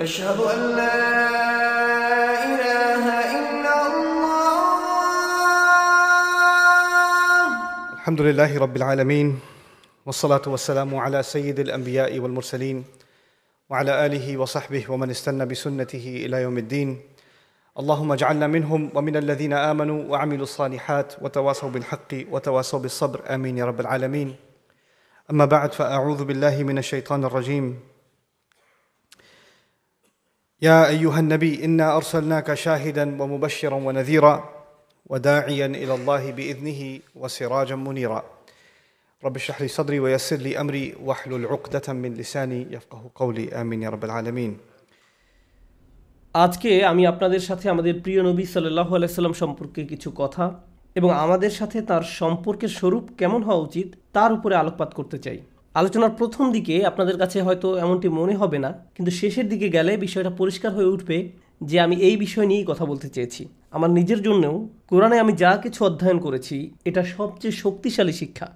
أشهد أن لا إله إلا الله. الحمد لله رب العالمين والصلاة والسلام على سيد الأنبياء والمرسلين وعلى آله وصحبه ومن استنى بسنته إلى يوم الدين. اللهم اجعلنا منهم ومن الذين آمنوا وعملوا الصالحات وتواصوا بالحق وتواصوا بالصبر. آمين يا رب العالمين. أما بعد فأعوذ بالله من الشيطان الرجيم. يا أيها النبي إنا أرسلناك شاهدا ومبشرا ونذيرا وداعيا إلى الله بإذنه وسراجا منيرا رب اشرح لي صدري ويسر لي أمري واحلل عقدة من لساني يفقه قولي آمين يا رب العالمين আজকে আমি আপনাদের সাথে আমাদের প্রিয় নবী সাল্লাহ আলাইসাল্লাম সম্পর্কে কিছু কথা এবং আমাদের সাথে তার সম্পর্কের স্বরূপ কেমন হওয়া উচিত তার উপরে আলোকপাত করতে চাই আলোচনার প্রথম দিকে আপনাদের কাছে হয়তো এমনটি মনে হবে না, কিন্তু শেষের দিকে গেলে বিষয়টা পরিষ্কার হয়ে উঠবে যে আমি এই বিষয় নিয়েই কথা বলতে চেয়েছি। আমার নিজের জন্যও কোরআনে আমি যা কিছু অধ্যয়ন করেছি, এটা সবচেয়ে শক্তিশালী শিক্ষা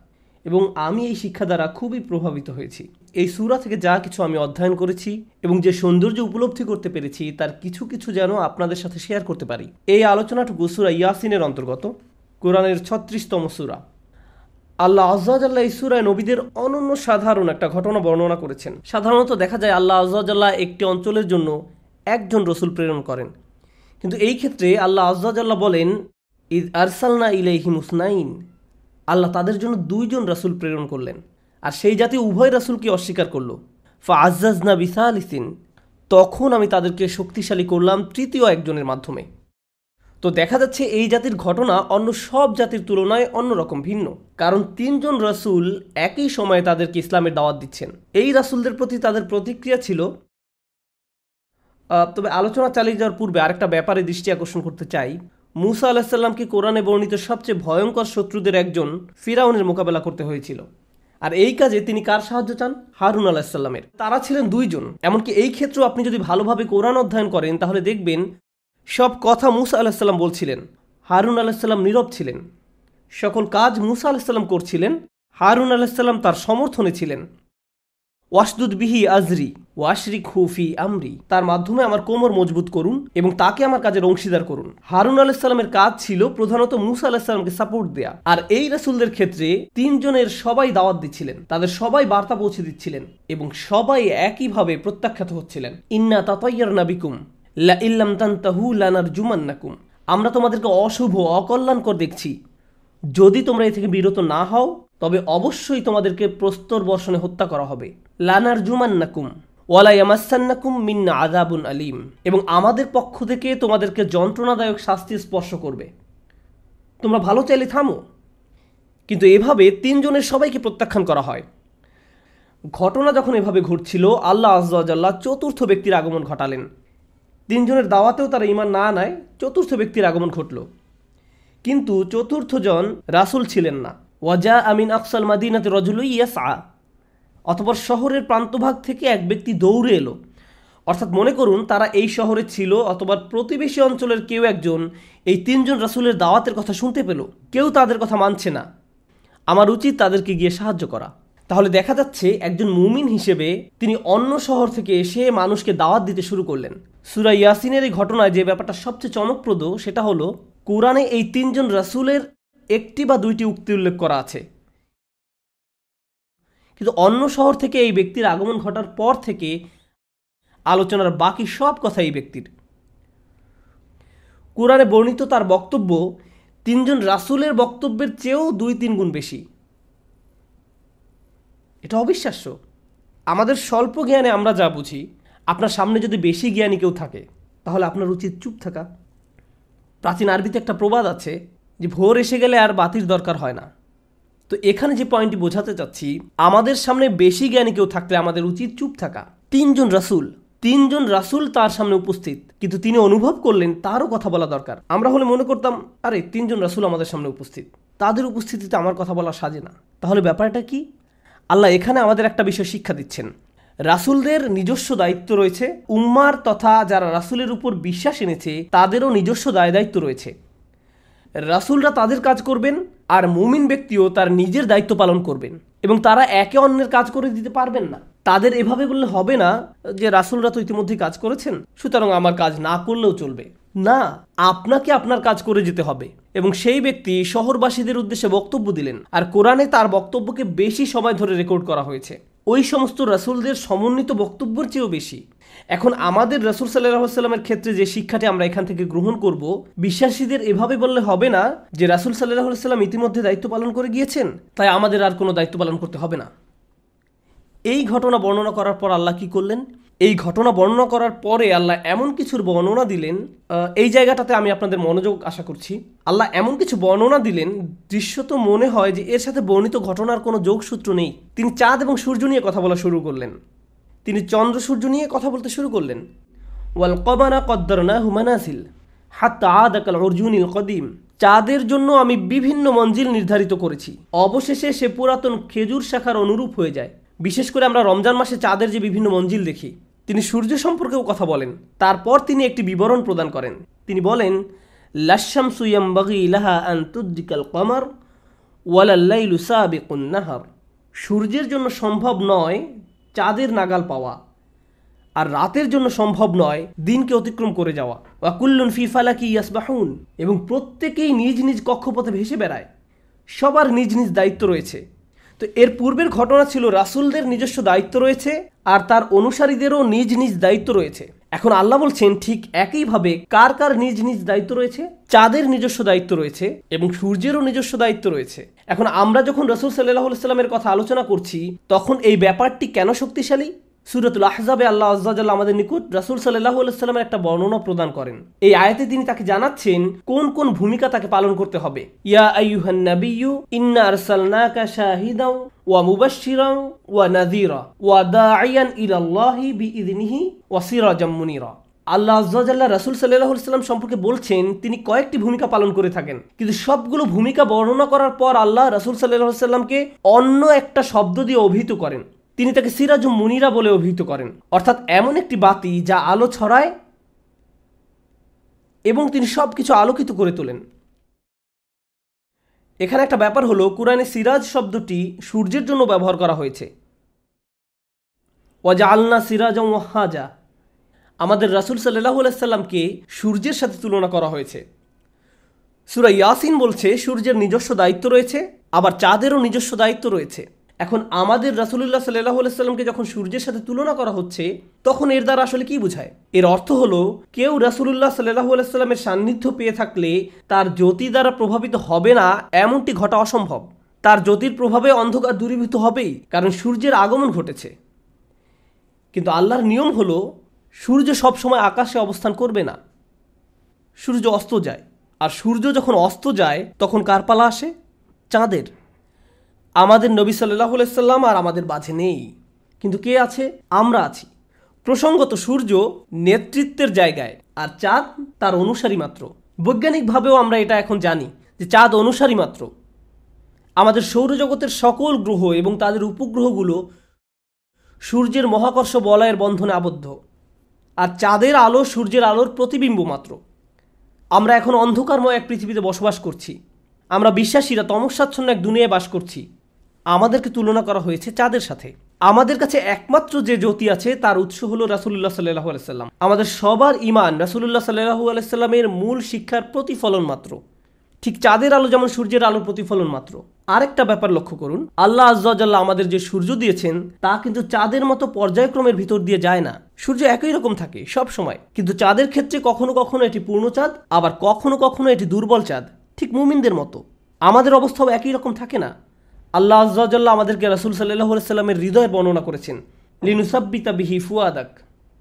এবং আমি এই শিক্ষা দ্বারা খুবই প্রভাবিত হয়েছি। এই সুরা থেকে যা কিছু আমি অধ্যয়ন করেছি এবং যে সৌন্দর্য উপলব্ধি করতে পেরেছি, তার কিছু কিছু যেন আপনাদের সাথে শেয়ার করতে পারি। এই আলোচনাটুকু সুরা ইয়াসিনের অন্তর্গত, কোরআনের ছত্রিশতম সুরা। আল্লাহ আজ্লাহ এই সুরায় নবীদের অনন্য সাধারণ একটা ঘটনা বর্ণনা করেছেন। সাধারণত দেখা যায় আল্লাহ আজ্লাহ একটি অঞ্চলের জন্য একজন রসুল প্রেরণ করেন। কিন্তু এই ক্ষেত্রে আল্লাহ আজ্লাহ বলেন, ইদ আরসালনা ইলাইহি মুসনাইন আল্লাহ তাদের জন্য দুইজন রাসূল প্রেরণ করলেন। আর সেই জাতি উভয় রাসূলকে অস্বীকার করল। ফা আজ্জাজনা বিসা আলিসিন তখন আমি তাদেরকে শক্তিশালী করলাম তৃতীয় একজনের মাধ্যমে। তো দেখা যাচ্ছে এই জাতির ঘটনা অন্য সব জাতির তুলনায় অন্যরকম ভিন্ন। কারণ তিনজন রাসূল একই সময়ে তাদেরকে ইসলামের দাওয়াত দিচ্ছেন। এই রাসূলদের প্রতি তাদের প্রতিক্রিয়া ছিল তবে আলোচনা চালিয়ে যাওয়ার পূর্বে আরেকটা ব্যাপারে দৃষ্টি আকর্ষণ করতে চাই। মুসা আলাহিসাল্লামকে কোরআনে বর্ণিত সবচেয়ে ভয়ঙ্কর শত্রুদের একজন ফিরাউনের মোকাবেলা করতে হয়েছিল। আর এই কাজে তিনি কার সাহায্য চান? হারুন আলাহিসাল্লামের তারা ছিলেন দুইজন। এমনকি এই ক্ষেত্রেও আপনি যদি ভালোভাবে কোরআন অধ্যয়ন করেন, তাহলে দেখবেন সব কথা মুসা আলাহিসাল্লাম বলছিলেন। হারুন আলাহিসাল্লাম নীরব ছিলেন। সকল কাজ মুসা আলাহিসাল্লাম করছিলেন। হারুন আলাহিসাল্লাম তার সমর্থনে ছিলেন। ওয়াসদুদ বিহি আজরি ওয়াশরিক হুফি আমরি, তার মাধ্যমে আমার কোমর মজবুত করুন এবং তাকে আমার কাজের অংশীদার করুন। হারুন আলাইসাল্লামের কাজ ছিল প্রধানত মুসা আলাহিসাল্লামকে সাপোর্ট দেয়া। আর এই রাসুলদের ক্ষেত্রে তিনজনের সবাই দাওয়াত দিচ্ছিলেন। তাদের সবাই বার্তা পৌঁছে দিচ্ছিলেন এবং সবাই একইভাবে প্রত্যাখ্যাত হচ্ছিলেন। ইন্না তাতাইয়ার নাবিকুম লা লানার আমরা তোমাদেরকে অশুভ, অকল্যাণকর দেখছি। যদি তোমরা এ থেকে বিরত না হও, তবে অবশ্যই তোমাদেরকে প্রস্তর বর্ষণে হত্যা করা হবে। লানার জুমান্নাকুম ওয়ালা মিন্না আযাবুন আলিম। এবং আমাদের পক্ষ থেকে তোমাদেরকে যন্ত্রণাদায়ক শাস্তি স্পর্শ করবে। তোমরা ভালো চাইলে থামো। কিন্তু এভাবে তিনজনের সবাইকে প্রত্যাখ্যান করা হয়। ঘটনা যখন এভাবে ঘটছিল, আল্লাহ আজ্লাহ চতুর্থ ব্যক্তির আগমন ঘটালেন। তিনজনের দাওয়াতেও তারা ইমান না নেয় চতুর্থ ব্যক্তির আগমন ঘটল। কিন্তু চতুর্থজন রাসুল ছিলেন না। ওয়াজা আমিন আকসাল মাদিনাতে রজুলই ইয়াসা অথবা শহরের প্রান্তভাগ থেকে এক ব্যক্তি দৌড়ে এলো। অর্থাৎ মনে করুন, তারা এই শহরে ছিল অথবা প্রতিবেশী অঞ্চলের কেউ একজন এই তিনজন রাসূলের দাওয়াতের কথা শুনতে পেল। কেউ তাদের কথা মানছে না। আমার উচিত তাদেরকে গিয়ে সাহায্য করা। তাহলে দেখা যাচ্ছে একজন মুমিন হিসেবে তিনি অন্য শহর থেকে এসে মানুষকে দাওয়াত দিতে শুরু করলেন। সুরা ইয়াসিনের এই ঘটনায় যে ব্যাপারটা সবচেয়ে চমকপ্রদ সেটা হলো, কোরআনে এই তিনজন রাসূলের একটি বা দুইটি উক্তি উল্লেখ করা আছে। কিন্তু অন্য শহর থেকে এই ব্যক্তির আগমন ঘটার পর থেকে আলোচনার বাকি সব কথা এই ব্যক্তির। কোরআনে বর্ণিত তার বক্তব্য, তিনজন রাসূলের বক্তব্যের চেয়েও দুই তিন গুণ বেশি। এটা অবিশ্বাস্য। আমাদের স্বল্প জ্ঞানে আমরা যা বুঝি, আপনার সামনে যদি বেশি জ্ঞানী কেউ থাকে, তাহলে আপনার উচিত চুপ থাকা। প্রাচীন আরবিতে একটা প্রবাদ আছে যে, ভোর এসে গেলে আর বাতির দরকার হয় না। তো এখানে যে পয়েন্টটি বোঝাতে চাচ্ছি, আমাদের সামনে বেশি জ্ঞানী কেউ থাকলে আমাদের উচিত চুপ থাকা। তিনজন রাসূল তিনজন রাসূল তার সামনে উপস্থিত, কিন্তু তিনি অনুভব করলেন তারও কথা বলা দরকার। আমরা হলে মনে করতাম, আরে, তিনজন রাসূল আমাদের সামনে উপস্থিত। তাদের উপস্থিতিতে আমার কথা বলা সাজে না। তাহলে ব্যাপারটা কি? আল্লাহ এখানে আমাদের একটা বিষয় শিক্ষা দিচ্ছেন। রাসূলদের নিজস্ব দায়িত্ব রয়েছে। উম্মার তথা যারা রাসূলের উপর বিশ্বাস এনেছে, তাদেরও নিজস্ব দায় দায়িত্ব রয়েছে। রাসূলরা তাদের কাজ করবেন আর মুমিন ব্যক্তিও তার নিজের দায়িত্ব পালন করবেন। এবং তারা একে অন্যের কাজ করে দিতে পারবেন না। তাদের এভাবে বললে হবে না যে রাসুলরা তো ইতিমধ্যেই কাজ করেছেন, সুতরাং আমার কাজ না করলেও চলবে। না, আপনাকে আপনার কাজ করে যেতে হবে। এবং সেই ব্যক্তি শহরবাসীদের উদ্দেশ্যে বক্তব্য দিলেন। আর কোরআনে তার বক্তব্যকে বেশি সময় ধরে রেকর্ড করা হয়েছে। ওই সমস্ত রাসুলদের সমন্বিত বক্তব্যের চেয়েও বেশি। এখন আমাদের রসুল সাল্লাহ সাল্লামের ক্ষেত্রে যে শিক্ষাটি আমরা এখান থেকে গ্রহণ করব, বিশ্বাসীদের এভাবে বললে হবে না যে রাসুল সাল্লাহ সাল্লাম ইতিমধ্যে দায়িত্ব পালন করে গিয়েছেন, তাই আমাদের আর কোনো দায়িত্ব পালন করতে হবে না। এই ঘটনা বর্ণনা করার পর আল্লাহ কি করলেন? এই ঘটনা বর্ণনা করার পরে আল্লাহ এমন কিছুর বর্ণনা দিলেন এই জায়গাটাতে আমি আপনাদের মনোযোগ আশা করছি। আল্লাহ এমন কিছু বর্ণনা দিলেন, দৃশ্যত মনে হয় যে এর সাথে বর্ণিত ঘটনার কোনো যোগসূত্র নেই। তিনি চাঁদ এবং সূর্য নিয়ে কথা বলা শুরু করলেন। তিনি চন্দ্র সূর্য নিয়ে কথা বলতে শুরু করলেন। ওয়াল কবানা কদ্দরনা হুমানাসিল হাত্তা আদাকাল অর্জুনিল কদিম। চাঁদের জন্য আমি বিভিন্ন মঞ্জিল নির্ধারিত করেছি। অবশেষে সে পুরাতন খেজুর শাখার অনুরূপ হয়ে যায়। বিশেষ করে আমরা রমজান মাসে চাঁদের যে বিভিন্ন মঞ্জিল দেখি, তিনি সূর্য সম্পর্কেও কথা বলেন। তারপর তিনি একটি বিবরণ প্রদান করেন। তিনি বলেন লাশাম সুয়াম বাগি ইলাহা আন্তুদ্দিকাল কমার ওয়ালাল্লাইলু সাবিকুন সূর্যের জন্য সম্ভব নয় চাঁদের নাগাল পাওয়া, আর রাতের জন্য সম্ভব নয় দিনকে অতিক্রম করে যাওয়া। ওয়াকুল্লুন ফি ফালাকি ইয়াসবাহুন। এবং প্রত্যেকেই নিজ নিজ কক্ষপথে ভেসে বেড়ায়। সবার নিজ নিজ দায়িত্ব রয়েছে। তো এর পূর্বের ঘটনা ছিল রাসুলদের নিজস্ব দায়িত্ব রয়েছে আর তার অনুসারীদেরও নিজ নিজ দায়িত্ব রয়েছে। এখন আল্লাহ বলছেন, ঠিক একইভাবে কার কার নিজ নিজ দায়িত্ব রয়েছে? চাঁদের নিজস্ব দায়িত্ব রয়েছে এবং সূর্যেরও নিজস্ব দায়িত্ব রয়েছে। এখন আমরা যখন রসুল সাল্লাহ সাল্লামের কথা আলোচনা করছি, তখন এই ব্যাপারটি কেন শক্তিশালী? সুরতুল আহজাবে আল্লাহ আজ্জাজাল্লাহ আমাদের নিকট রাসুল সাল্লাহ সাল্লামের একটা বর্ণনা প্রদান করেন। এই আয়াতে তিনি তাকে জানাচ্ছেন, কোন কোন ভূমিকা তাকে পালন করতে হবে? ইয়া আইয়ুহান নাবিয়্যু, ইন্না আরসালনাকা শাহিদাও ওয়া মুবাশশিরাও ওয়া নাযীরা ওয়া দাঈয়ান ইলাল্লাহি বিইذনিহি ওয়া সিরাজাম মুনিরা। আল্লাহ আজ্জাল্লাহ রাসুল সাল্লাহ সাল্লাম সম্পর্কে বলছেন, তিনি কয়েকটি ভূমিকা পালন করে থাকেন। কিন্তু সবগুলো ভূমিকা বর্ণনা করার পর আল্লাহ রাসুল সাল্লাহ সাল্লামকে অন্য একটা শব্দ দিয়ে অভিহিত করেন। তিনি তাকে সিরাজ মুনিরা বলে অভিহিত করেন। অর্থাৎ এমন একটি বাতি যা আলো ছড়ায় এবং তিনি সব কিছু আলোকিত করে তোলেন। এখানে একটা ব্যাপার হলো, কোরআনে সিরাজ শব্দটি সূর্যের জন্য ব্যবহার করা হয়েছে। ওয়াজা আলনা সিরাজ ওয়াহাজা আমাদের রাসুল সাল্লাহ সাল্লামকে সূর্যের সাথে তুলনা করা হয়েছে। সুরা ইয়াসিন বলছে, সূর্যের নিজস্ব দায়িত্ব রয়েছে, আবার চাঁদেরও নিজস্ব দায়িত্ব রয়েছে। এখন আমাদের রাসুলুল্লাহ সাল্লাহ সাল্লামকে যখন সূর্যের সাথে তুলনা করা হচ্ছে, তখন এর দ্বারা আসলে কি বোঝায়? এর অর্থ হলো, কেউ রাসুলুল্লাহ সাল্লাহ সাল্লামের সান্নিধ্য পেয়ে থাকলে তার জ্যোতি দ্বারা প্রভাবিত হবে না এমনটি ঘটা অসম্ভব। তার জ্যোতির প্রভাবে অন্ধকার দূরীভূত হবেই, কারণ সূর্যের আগমন ঘটেছে। কিন্তু আল্লাহর নিয়ম হলো, সূর্য সবসময় আকাশে অবস্থান করবে না। সূর্য অস্ত যায়। আর সূর্য যখন অস্ত যায়, তখন কার পালা আসে, চাঁদের। আমাদের নবী সাল্লাহ সাল্লাম আর আমাদের মাঝে নেই। কিন্তু কে আছে? আমরা আছি। প্রসঙ্গত সূর্য নেতৃত্বের জায়গায় আর চাঁদ তার অনুসারী মাত্র। বৈজ্ঞানিকভাবেও আমরা এটা এখন জানি যে চাঁদ অনুসারী মাত্র। আমাদের সৌরজগতের সকল গ্রহ এবং তাদের উপগ্রহগুলো সূর্যের মহাকর্ষ বলয়ের বন্ধনে আবদ্ধ। আর চাঁদের আলো সূর্যের আলোর প্রতিবিম্ব মাত্র। আমরা এখন অন্ধকারময় এক পৃথিবীতে বসবাস করছি। আমরা বিশ্বাসীরা তমসাচ্ছন্ন এক দুনিয়ায় বাস করছি। আমাদেরকে তুলনা করা হয়েছে চাঁদের সাথে। আমাদের কাছে একমাত্র যে জ্যোতি আছে, তার উৎস হলো রাসুল্লাহ সাল্লাহু আলাইসাল্লাম আমাদের সবার ইমান রাসুল্লাহ সাল্লাহু আলাইসাল্লামের মূল শিক্ষার প্রতিফলন মাত্র। ঠিক চাঁদের আলো যেমন সূর্যের আলোর প্রতিফলন মাত্র। আরেকটা ব্যাপার লক্ষ্য করুন, আল্লাহ আজ্লাহ আমাদের যে সূর্য দিয়েছেন, তা কিন্তু চাঁদের মতো পর্যায়ক্রমের ভিতর দিয়ে যায় না। সূর্য একই রকম থাকে সব সময়, কিন্তু চাঁদের ক্ষেত্রে কখনো কখনো এটি পূর্ণ চাঁদ, আবার কখনো কখনো এটি দুর্বল চাঁদ, ঠিক মুমিনদের মতো। আমাদের অবস্থাও একই রকম থাকে না। আল্লাহ আজ্লাহ আমাদেরকে রাসুল সাল্লাহ সাল্লামের হৃদয়ের বর্ণনা করেছেন। লিনুসাব্বিতা বিহি ফুয়াদাক।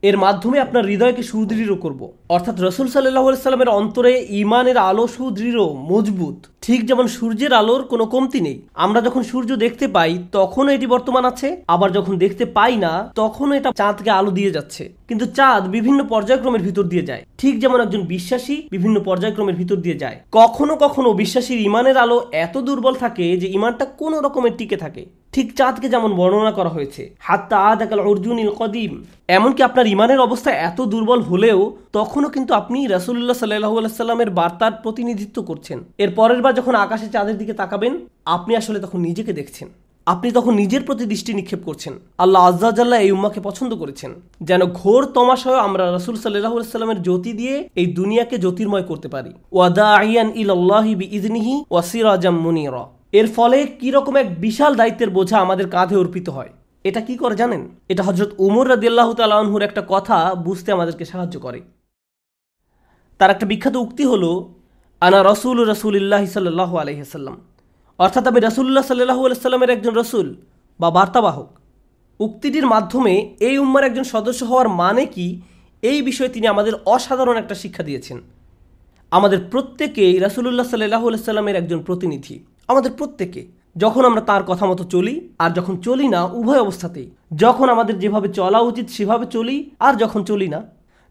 এর মাধ্যমে আপনার হৃদয়কে সুদৃঢ় করব। অর্থাৎ রসুল সাল্লাহ সাল্লামের অন্তরে ইমানের আলো সুদৃঢ়, মজবুত। ঠিক যেমন সূর্যের আলোর কোনো কমতি নেই। আমরা যখন সূর্য দেখতে পাই, তখনও এটি বর্তমান আছে। আবার যখন দেখতে পাই না, তখনও এটা চাঁদকে আলো দিয়ে যাচ্ছে। কিন্তু চাঁদ বিভিন্ন পর্যায়ক্রমের ভিতর দিয়ে যায়। ঠিক যেমন একজন বিশ্বাসী বিভিন্ন পর্যায়ক্রমের ভিতর দিয়ে যায়। কখনো কখনো বিশ্বাসীর ইমানের আলো এত দুর্বল থাকে যে ইমানটা কোনো রকমের টিকে থাকে। ঠিক চাঁদকে যেমন বর্ণনা করা হয়েছে, হাত্তা আদাকাল অর্জুনিল কদিম, এমনকি আপনার ইমানের অবস্থা এত দুর্বল হলেও তখনও কিন্তু আপনি রাসুল্লাহ সাল্লাহ সাল্লামের বার্তার প্রতিনিধিত্ব করছেন। এর পরের বার যখন আকাশে চাঁদের দিকে তাকাবেন, আপনি আসলে তখন নিজেকে দেখছেন। আপনি তখন নিজের প্রতি দৃষ্টি নিক্ষেপ করছেন। আল্লাহ আজ্জাজাল্লাহ এই উম্মাকে পছন্দ করেছেন। যেন ঘোর তমাশয় আমরা রাসুল সাল্লাহ জ্যোতি দিয়ে এই দুনিয়াকে জ্যোতির্ময় করতে পারি। ওয়াদা আইয়ান ইল আল্লাহি বি ইজনিহি ওয়াসিরাজাম মুনিরা। এর ফলে কি রকম এক বিশাল দায়িত্বের বোঝা আমাদের কাঁধে অর্পিত হয়? এটা কি করে জানেন? এটা হজরত উমর রাদিয়াল্লাহ তালাহুর একটা কথা বুঝতে আমাদেরকে সাহায্য করে। তার একটা বিখ্যাত উক্তি হলো, আনা রসুল রসুলিল্লাহ সাল্লাহ আলহিহাল্লাম অর্থাৎ আমি রসুল্লাহ সাল্লাহ আলাইসাল্লামের একজন রসুল বা বার্তাবাহক। উক্তিটির মাধ্যমে এই উম্মার একজন সদস্য হওয়ার মানে কি? এই বিষয়ে তিনি আমাদের অসাধারণ একটা শিক্ষা দিয়েছেন। আমাদের প্রত্যেকেই রাসুলুল্লাহ সাল্লাহ সাল্লামের একজন প্রতিনিধি। আমাদের প্রত্যেকে, যখন আমরা তার কথা মতো চলি, আর যখন চলি না উভয় অবস্থাতেই, যখন আমাদের যেভাবে চলা উচিত সেভাবে চলি, আর যখন চলি না,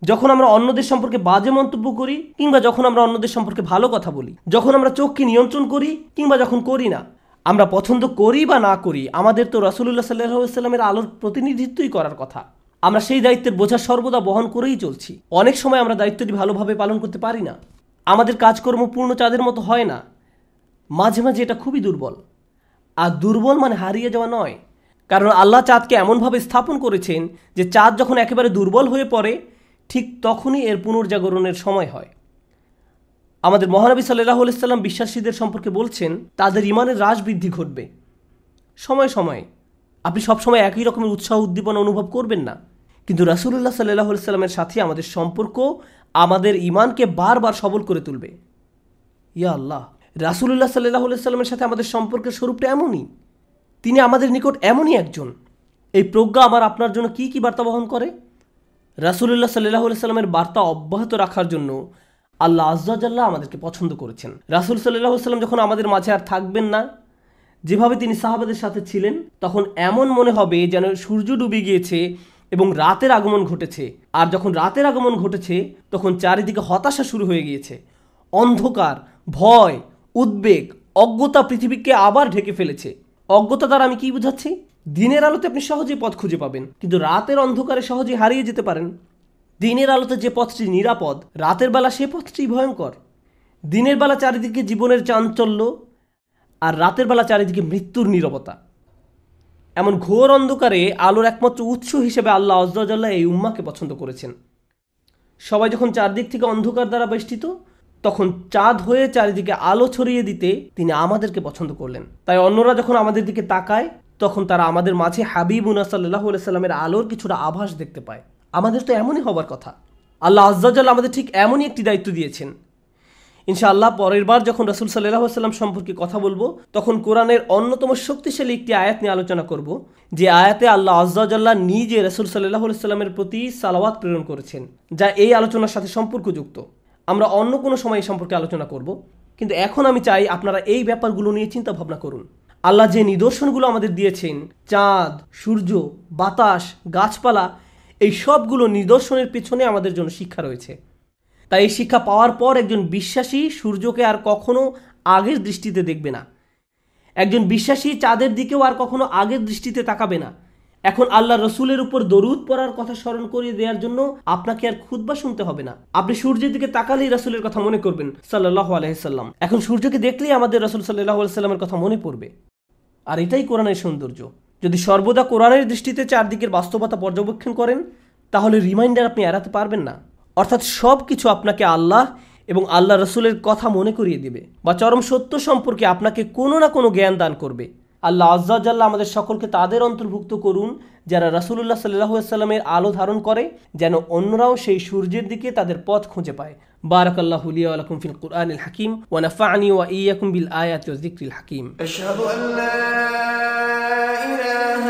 যখন আমরা অন্যদের সম্পর্কে বাজে মন্তব্য করি, কিংবা যখন আমরা অন্যদের সম্পর্কে ভালো কথা বলি, যখন আমরা চোখকে নিয়ন্ত্রণ করি, কিংবা যখন করি না, আমরা পছন্দ করি বা না করি, আমাদের তো রাসুলুল্লাহ সাল্লাহ সাল্লামের আলোর প্রতিনিধিত্বই করার কথা। আমরা সেই দায়িত্বের বোঝা সর্বদা বহন করেই চলছি। অনেক সময় আমরা দায়িত্বটি ভালোভাবে পালন করতে পারি না। আমাদের কাজকর্ম পূর্ণ চাঁদের মতো হয় না। মাঝে মাঝে এটা খুবই দুর্বল। আর দুর্বল মানে হারিয়ে যাওয়া নয়। কারণ আল্লাহ চাঁদকে এমনভাবে স্থাপন করেছেন যে চাঁদ যখন একেবারে দুর্বল হয়ে পড়ে, ঠিক তখনই এর পুনর্জাগরণের সময় হয়। আমাদের মহানবী সাল্লাহ সাল্লাম বিশ্বাসীদের সম্পর্কে বলছেন, তাদের ইমানের হ্রাস বৃদ্ধি ঘটবে। সময় সময়ে। আপনি সবসময় একই রকমের উৎসাহ, উদ্দীপনা অনুভব করবেন না। কিন্তু রাসুলুল্লাহ সাল্লাহ সাল্লামের সাথে আমাদের সম্পর্ক আমাদের ইমানকে বারবার সবল করে তুলবে। ইয়া আল্লাহ। রাসুলুল্লাহ সাল্লাহ সাল্লামের সাথে আমাদের সম্পর্কের স্বরূপটা এমনই। তিনি আমাদের নিকট এমনই একজন। এই প্রজ্ঞা আমার আপনার জন্য কি কি বার্তা বহন করে? রাসুলুল্লাহ সাল্লাহ সাল্লামের বার্তা অব্যাহত রাখার জন্য আল্লাহ আজ্লাহ আমাদেরকে পছন্দ করেছেন। রাসুল সাল্লাহ সাল্লাম যখন আমাদের মাঝে আর থাকবেন না, যেভাবে তিনি সাহাবাদের সাথে ছিলেন, তখন এমন মনে হবে যেন সূর্য ডুবে গিয়েছে এবং রাতের আগমন ঘটেছে। আর যখন রাতের আগমন ঘটেছে, তখন চারিদিকে হতাশা শুরু হয়ে গিয়েছে। অন্ধকার, ভয় উদ্বেগ, অজ্ঞতা পৃথিবীকে আবার ঢেকে ফেলেছে। অজ্ঞতা দ্বারা আমি কি বুঝাচ্ছি? দিনের আলোতে আপনি সহজেই পথ খুঁজে পাবেন, কিন্তু রাতের অন্ধকারে সহজেই হারিয়ে যেতে পারেন। দিনের আলোতে যে পথটি নিরাপদ, রাতের বেলা সে পথটি ভয়ঙ্কর। দিনের বেলা চারিদিকে জীবনের চাঞ্চল্য আর রাতের বেলা চারিদিকে মৃত্যুর নীরবতা। এমন ঘোর অন্ধকারে আলোর একমাত্র উৎস হিসেবে আল্লাহ আজ্লাহ এই উম্মাকে পছন্দ করেছেন। সবাই যখন চারদিক থেকে অন্ধকার দ্বারা বেষ্টিত তখন চাঁদ হয়ে চারিদিকে আলো ছড়িয়ে দিতে তিনি আমাদেরকে পছন্দ করলেন। তাই অন্যরা যখন আমাদের দিকে তাকায়, তখন তারা আমাদের মাঝে হাবিবুনা সাল্লাহ সাল্লামের আলোর কিছুটা আভাস দেখতে পায়। আমাদের তো এমনই হবার কথা। আল্লাহ আজ্জাল আমাদের ঠিক এমনই একটি দায়িত্ব দিয়েছেন। ইনশাআল্লাহ পরের বার যখন রাসুল সাল্লাহ সাল্লাম সম্পর্কে কথা বলব, তখন কোরআনের অন্যতম শক্তিশালী একটি আয়াত নিয়ে আলোচনা করব, যে আয়াতে আল্লাহ আজ্জাল্লাহ নিজে রাসুল সাল্লাহ সাল্লামের প্রতি সালাওয়াত প্রেরণ করেছেন, যা এই আলোচনার সাথে সম্পর্কযুক্ত। আমরা অন্য কোনো সময় এই সম্পর্কে আলোচনা করব, কিন্তু এখন আমি চাই আপনারা এই ব্যাপারগুলো নিয়ে চিন্তা ভাবনা করুন। আল্লাহ যে নিদর্শনগুলো আমাদের দিয়েছেন, চাঁদ, সূর্য, বাতাস, গাছপালা, এই সবগুলো নিদর্শনের পেছনে আমাদের জন্য শিক্ষা রয়েছে। তাই এই শিক্ষা পাওয়ার পর একজন বিশ্বাসী সূর্যকে আর কখনো আগের দৃষ্টিতে দেখবে না। একজন বিশ্বাসী চাঁদের দিকেও আর কখনো আগের দৃষ্টিতে তাকাবে না। এখন আল্লাহ রসুলের উপর দরুদ পড়ার কথা স্মরণ করিয়ে দেওয়ার জন্য আপনাকে আর খুদবা শুনতে হবে না। আপনি সূর্যের দিকে তাকালেই রসুলের কথা মনে করবেন সাল্লাহ আলহিসাল্লাম এখন সূর্যকে দেখলেই আমাদের রসুল সাল্লাহ সাল্লামের কথা মনে পড়বে। আর এটাই কোরআনের সৌন্দর্য। যদি সর্বদা কোরআনের দৃষ্টিতে চারদিকের বাস্তবতা পর্যবেক্ষণ করেন, তাহলে রিমাইন্ডার আপনি এড়াতে পারবেন না। অর্থাৎ সব কিছু আপনাকে আল্লাহ এবং আল্লাহ রসুলের কথা মনে করিয়ে দিবে বা চরম সত্য সম্পর্কে আপনাকে কোনো না কোনো জ্ঞান দান করবে। আল্লাহ আজ্জাল্লাহ আমাদের সকলকে তাদের অন্তর্ভুক্ত করুন যারা রাসুল্লাহ সাল্লাহ সাল্লামের আলো ধারণ করে যেন অন্যরাও সেই সূর্যের দিকে তাদের পথ খুঁজে পায় বারাকাল্লাহ আলাকুম ফিল কুরআনিল হাকিম ওয়া নাফা'নি ওয়া ইয়াকুম বিল আয়াতি ওয়া যিকরিল হাকিম أشهد أن لا إله